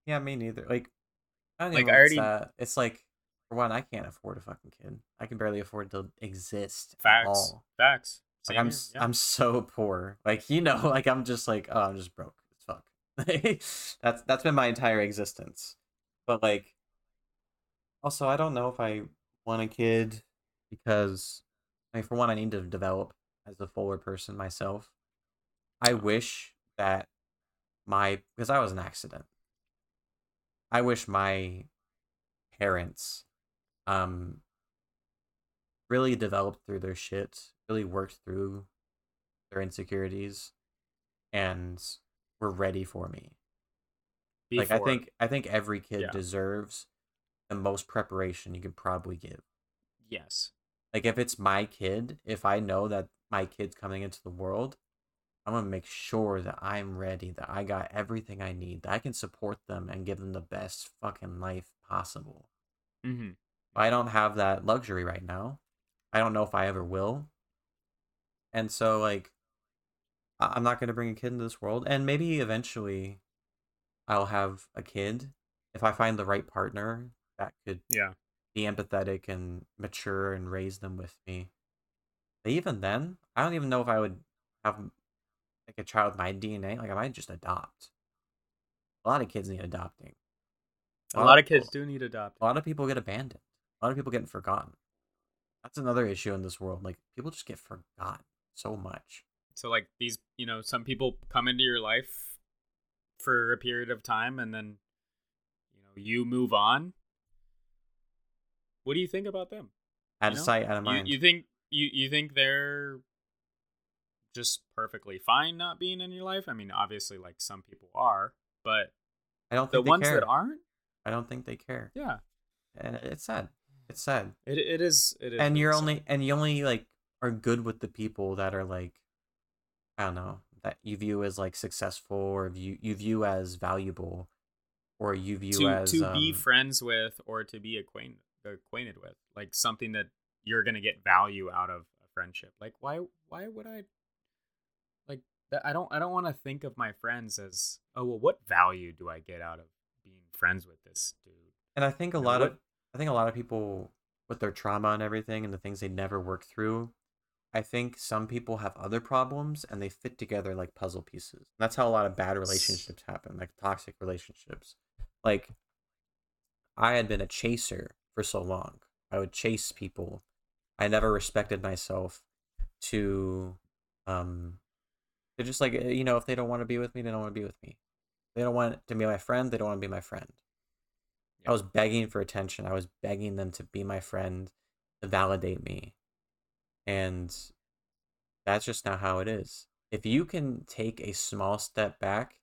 Yeah, me neither. Like I don't Like, I it's already- that. It's like for one, I can't afford a fucking kid. I can barely afford to exist at Facts, all. facts. Like I'm yeah. I'm so poor. Like you know, like I'm just like oh I'm just broke as fuck. that's that's been my entire existence. But like also I don't know if I want a kid because I mean for one I need to develop as a fuller person myself. I wish that my because I was an accident. I wish my parents um really developed through their shit, really worked through their insecurities and were ready for me. Like I think I think every kid Yeah. deserves the most preparation you could probably give. yes, Like if it's my kid, if I know that my kid's coming into the world, I'm gonna make sure that I'm ready, that I got everything I need, that I can support them and give them the best fucking life possible. hmm I don't have that luxury right now. I don't know if I ever will. And so like I- I'm not going to bring a kid into this world and maybe eventually I'll have a kid if I find the right partner that could yeah, be empathetic and mature and raise them with me. But even then, I don't even know if I would have like a child with my DNA, like I might just adopt. A lot of kids need adopting. A lot of kids do need adopting. A lot of people get abandoned. A lot of people get forgotten. That's another issue in this world. Like people just get forgotten so much. So like these, you know, some people come into your life for a period of time and then you know, you move on. What do you think about them? Out You of know? sight, out of You, mind. you think you you think they're just perfectly fine not being in your life? I mean, obviously like some people are, but I don't the think they ones care. that aren't, I don't think they care. yeah. And it's sad. It's sad. It it is it is and you're sad. only and you only like are good with the people that are like I don't know that you view as like successful or you you view as valuable or you view to as to be um, friends with or to be acquainted acquainted with like something that you're gonna get value out of a friendship like why why would i i don't i don't want to think of my friends as oh well what value do i get out of being friends with this dude and I think a you know, lot of I think a lot of people with their trauma and everything and the things they never work through I think some people have other problems and they fit together like puzzle pieces. And That's how a lot of bad relationships happen, like toxic relationships. Like I had been a chaser for so long. I would chase people. I never respected myself to um to just like uh, you know if they don't want to be with me, they don't want to be with me. They don't want to be my friend, they don't want to be my friend. I was begging for attention. I was begging them to be my friend, to validate me. And that's just not how it is. If you can take a small step back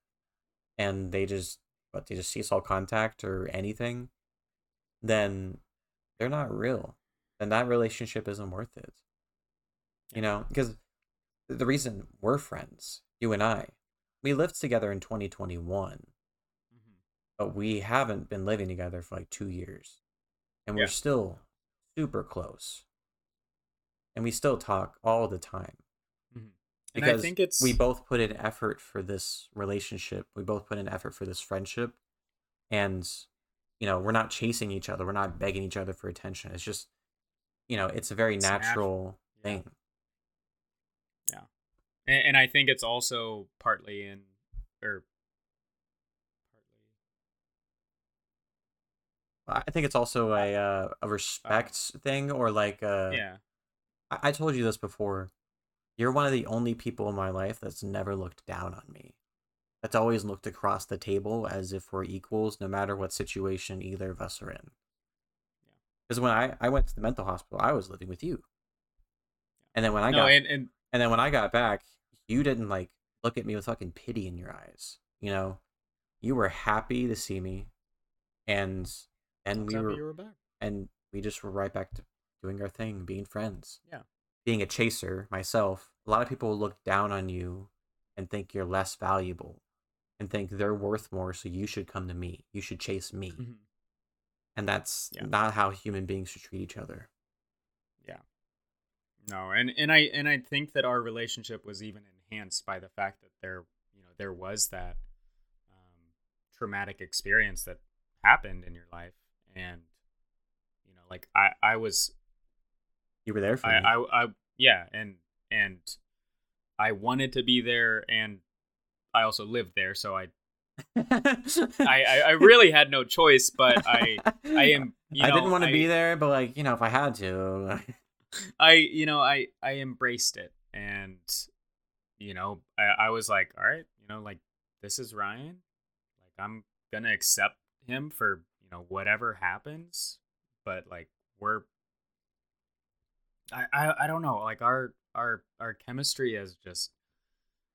and they just but they just cease all contact or anything, then they're not real. Then that relationship isn't worth it. You know, because the reason we're friends, you and I, we lived together in 2021 Mhm. but we haven't been living together for like two years and we're Yeah. still super close and we still talk all the time Mhm. and because i think it's we both put in effort for this relationship we both put in effort for this friendship and you know we're not chasing each other we're not begging each other for attention it's just you know it's a very It's natu- natural yeah. thing and, and i think it's also partly in or partly i think it's also a uh, a respect thing or like uh yeah. I-, I told you this before. You're one of the only people in my life that's never looked down on me. That's always looked across the table as if we're equals no matter what situation either of us are in. Yeah. because when I, I went to the mental hospital i was living with you. And then when i no got and, and and then when i got back you didn't like look at me with fucking pity in your eyes you know you were happy to see me and and we were you were back and we just were right back to doing our thing, being friends. Yeah. Being a chaser myself, a lot of people look down on you and think you're less valuable and think they're worth more, so you should come to me. You should chase me. Mhm. And that's Yeah. not how human beings should treat each other. No, and and I and I think that our relationship was even enhanced by the fact that there, you know, there was that um, traumatic experience that happened in your life, and you know, like I I was You were there for I me. I, I yeah, and and I wanted to be there, and I also lived there, so I I I, really had no choice, but I I am you I didn't want to I- be there, but like, you know, if I had to. I you know I I embraced it and you know I, I was like all right you know like this is Ryan. Like I'm gonna accept him for you know whatever happens but like we're I I, I don't know like our our our chemistry has just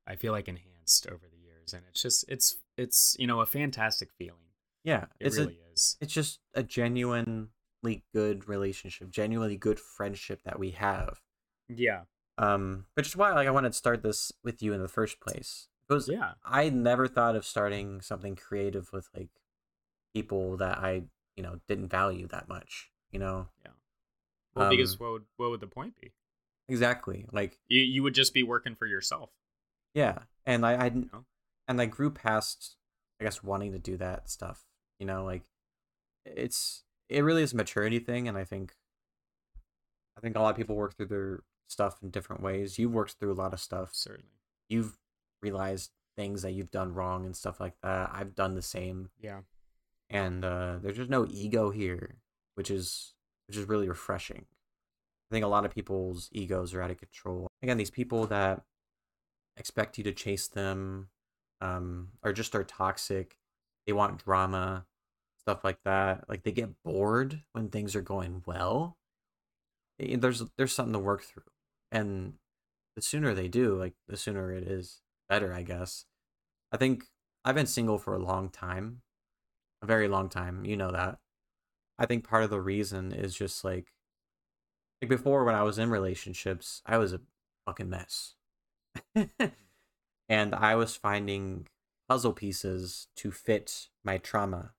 I feel like enhanced over the years and it's just it's it's you know a fantastic feeling. Yeah, it it's really a, is. it's just a genuinely good relationship, genuinely good friendship that we have. yeah. Um which is why like i wanted to start this with you in the first place because yeah. I never thought of starting something creative with like people that i you know didn't value that much you know? Well because Um, what would what would the point be? Exactly like you you would just be working for yourself. Yeah and i i know? and i grew past i guess wanting to do that stuff you know like it's it really is a maturity thing and i think i think a lot of people work through their stuff in different ways you've worked through a lot of stuff certainly you've realized things that you've done wrong and stuff like that. I've done the same. Yeah. And uh, there's just no ego here, which is which is really refreshing. I think a lot of people's egos are out of control. Again, these people that expect you to chase them um, or just are toxic. They want drama, stuff like that. Like they get bored when things are going well. Eh, There's there's something to work through, and the sooner they do, like the sooner it is better, I guess. I think I've been single for a long time, a very long time. You know that. I think part of the reason is just like, like before when I was in relationships, I was a fucking mess. and I was finding puzzle pieces to fit my trauma.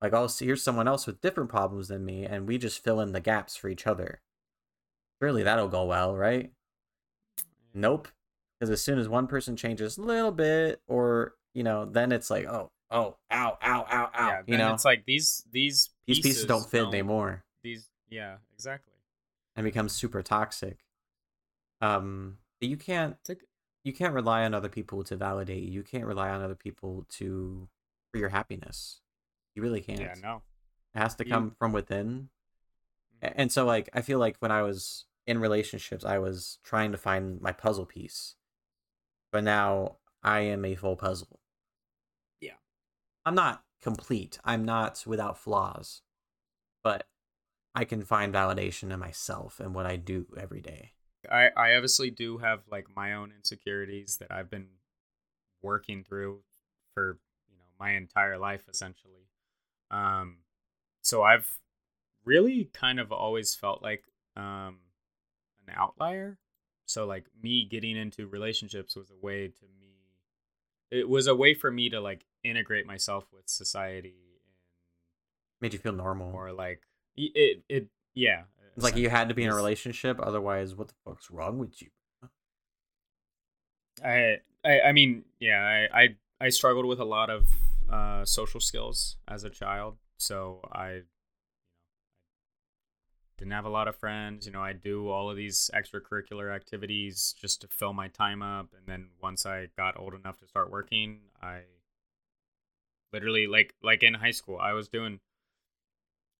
Like, I'll see here's someone else with different problems than me, and we just fill in the gaps for each other. Surely that'll go well, right? Nope. Because as soon as one person changes a little bit, or you know, then it's like, oh, oh, ow, ow, ow, ow. yeah. you know, it's like these these these pieces don't fit anymore. These yeah, exactly. and becomes super toxic. Um, you can't you can't rely on other people to validate you. You can't rely on other people to for your happiness. You really can't. yeah, no. It has to You- come from within. Mm-hmm. And so like I feel like when I was in relationships, I was trying to find my puzzle piece. But now I am a full puzzle. Yeah. I'm not complete. I'm not without flaws. But I can find validation in myself and what I do every day. I I obviously do have like my own insecurities that I've been working through for you know my entire life essentially. Um, so I've really kind of always felt like um an outlier. So like me getting into relationships was a way to me. It was a way for me to like integrate myself with society And Made you feel normal. or like it it yeah. It's like you had to be in a relationship, otherwise, what the fuck's wrong with you? I, I I mean, yeah, I, I I struggled with a lot of uh, social skills as a child, so I, didn't have a lot of friends. You know, I do all of these extracurricular activities just to fill my time up, and then once I got old enough to start working, I literally like like in high school, I was doing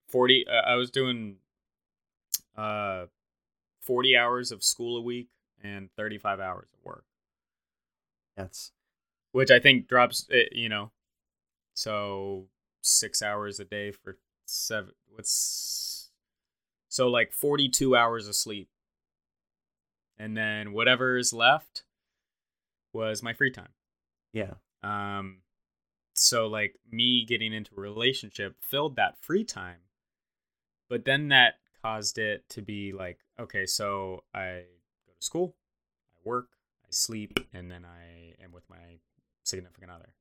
forty. Uh, I was doing uh forty hours of school a week and thirty five hours of work That's which I think drops it, you know, so six hours a day for seven. What's so like forty two hours of sleep, and then whatever is left was my free time. yeah. Um, so like me getting into a relationship filled that free time, but then that caused it to be like, okay, so I go to school, I work, I sleep, and then I am with my significant other,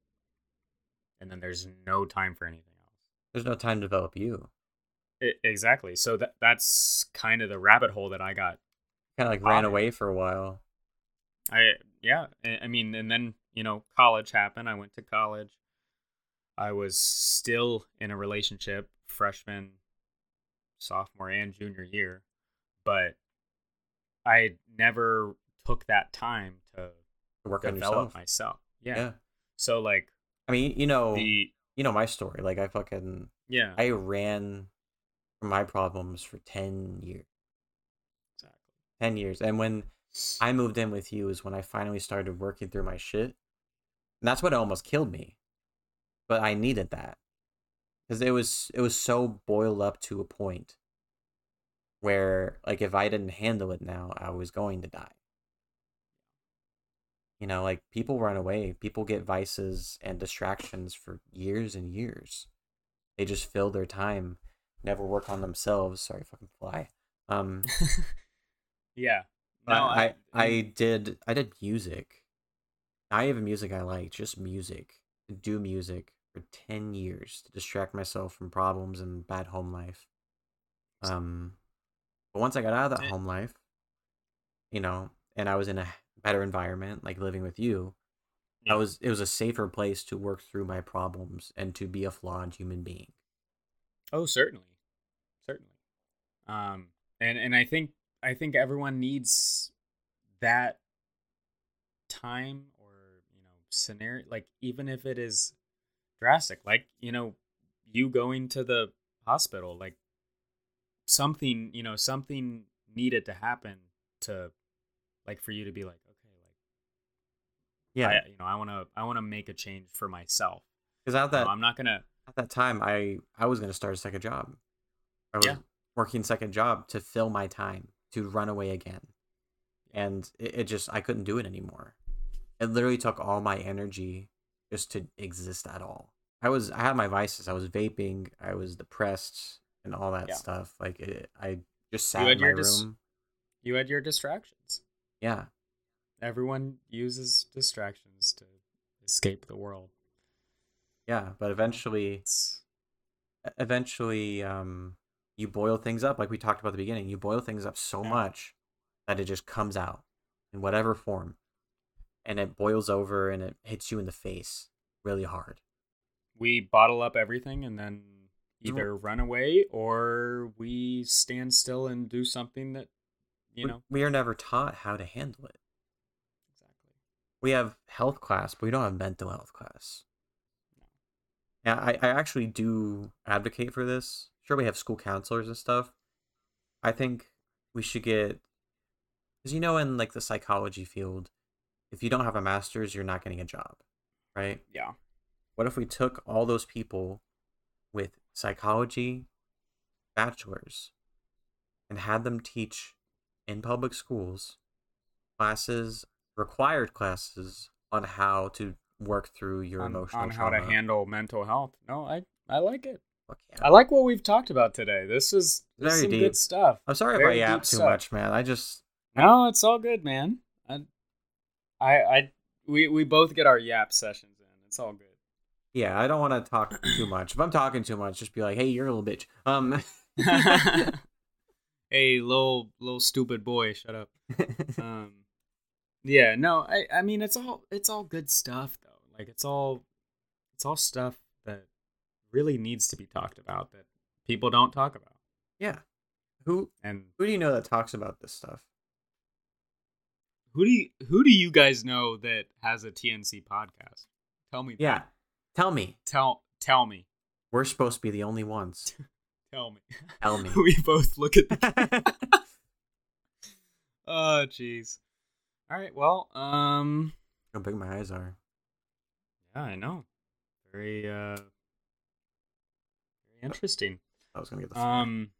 and then there's no time for anything else. There's no time to develop you. I exactly. So that that's kind of the rabbit hole that I got Kind of like ran away for a while. I yeah, I mean, and then you know, college happened. I went to college. I was still in a relationship freshman, sophomore, and junior year, but I never took that time to To work on develop myself. Yeah. yeah. So like I mean, you know, the you know my story. Like I fucking yeah I ran from my problems for ten years. exactly. Ten years, and when I moved in with you is when I finally started working through my shit. And that's what almost killed me. But I needed that. Cuz it was it was so boiled up to a point where like if I didn't handle it now, I was going to die. You know, like people run away, people get vices and distractions for years and years. They just fill their time, never work on themselves. Sorry, fucking fly. Um yeah. No, I, I did I did music. Not even music I like, just music. Do music for ten years to distract myself from problems and bad home life. Um, but once I got out of that Eh. home life, you know, and I was in a better environment, like living with you, Yeah. I was it was a safer place to work through my problems and to be a flawed human being. Oh, certainly, certainly. Um, and and I think I think everyone needs that time or you know, scenario like even if it is drastic like you know you going to the hospital like something you know something needed to happen to like for you to be like like Yeah, I, you know i want to i want to make a change for myself because at You that know, i'm not gonna at that time, I I was gonna start a second job. I was Yeah. working second job to fill my time to run away again, and it, it just I couldn't do it anymore. It literally took all my energy just to exist at all. I was I had my vices. I was vaping. I was depressed and all that Yeah. stuff. Like it, I just sat had in my your dis- room. you had your distractions Yeah, everyone uses distractions to escape the world yeah. But eventually, it's eventually um you boil things up like we talked about at the beginning you boil things up so Yeah. much that it just comes out in whatever form and it boils over and it hits you in the face really hard we bottle up everything and then either run away or we stand still and do something that you know we are never taught how to handle it we have health class but we don't have mental health class. Yeah I, I actually do advocate for this. Sure we have school counselors and stuff. I think we should get because you know in like the psychology field if you don't have a master's you're not getting a job right? Yeah. What if we took all those people with psychology bachelors and had them teach in public schools classes required classes on how to work through your on, emotional on how to handle mental health. No i i like it. Okay. i like what we've talked about today. This is this Very some deep. good stuff. I'm sorry very if i yap too stuff. much man. I just no it's all good man. I i, I we, we both get our yap sessions in. It's all good. Yeah i don't want to talk too much. If i'm talking too much just be like hey you're a little bitch. Um hey little little stupid boy shut up. Um yeah no i i mean it's all it's all good stuff though. Like it's all it's all stuff that really needs to be talked about that people don't talk about. Yeah. Who and who do you know that talks about this stuff? Who do you who do you guys know that has a tnc podcast? Tell me yeah. tell me. Tell tell me. We're supposed to be the only ones. Tell me. Tell me. We both look at the oh jeez all right well um how big my eyes are Yeah, I know. Very uh very interesting. i was gonna get the Um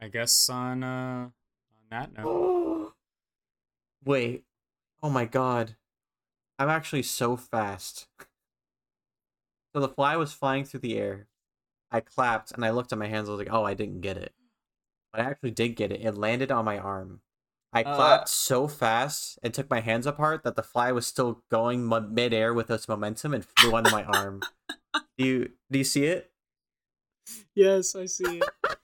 I guess on uh on that note. Wait. Oh my god. I'm actually so fast. So the fly was flying through the air. I clapped and I looked at my hands. I was like, oh, I didn't get it. But I actually did get it. It landed on my arm. I Uh. clapped so fast and took my hands apart that the fly was still going mo- midair with its momentum and flew onto my arm. Do you do you see it? Yes, I see it.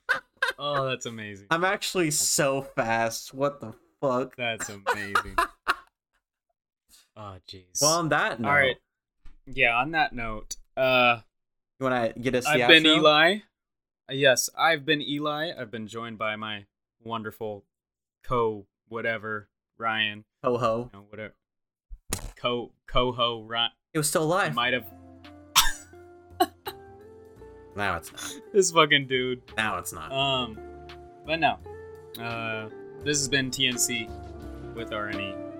oh, that's amazing. I'm actually so fast. What the fuck? That's amazing. Oh jeez. Well, on that note, All right. Yeah, on that note, uh you want to get us the I've been? Eli. Uh, Yes, I've been Eli. I've been joined by my wonderful co whatever Ryan. Ho ho. You know, whatever. Co coho Ryan. It was still alive. Might have Now it's not. this fucking dude. Now it's not. Um, but no. Uh, this has been TNC with RNE.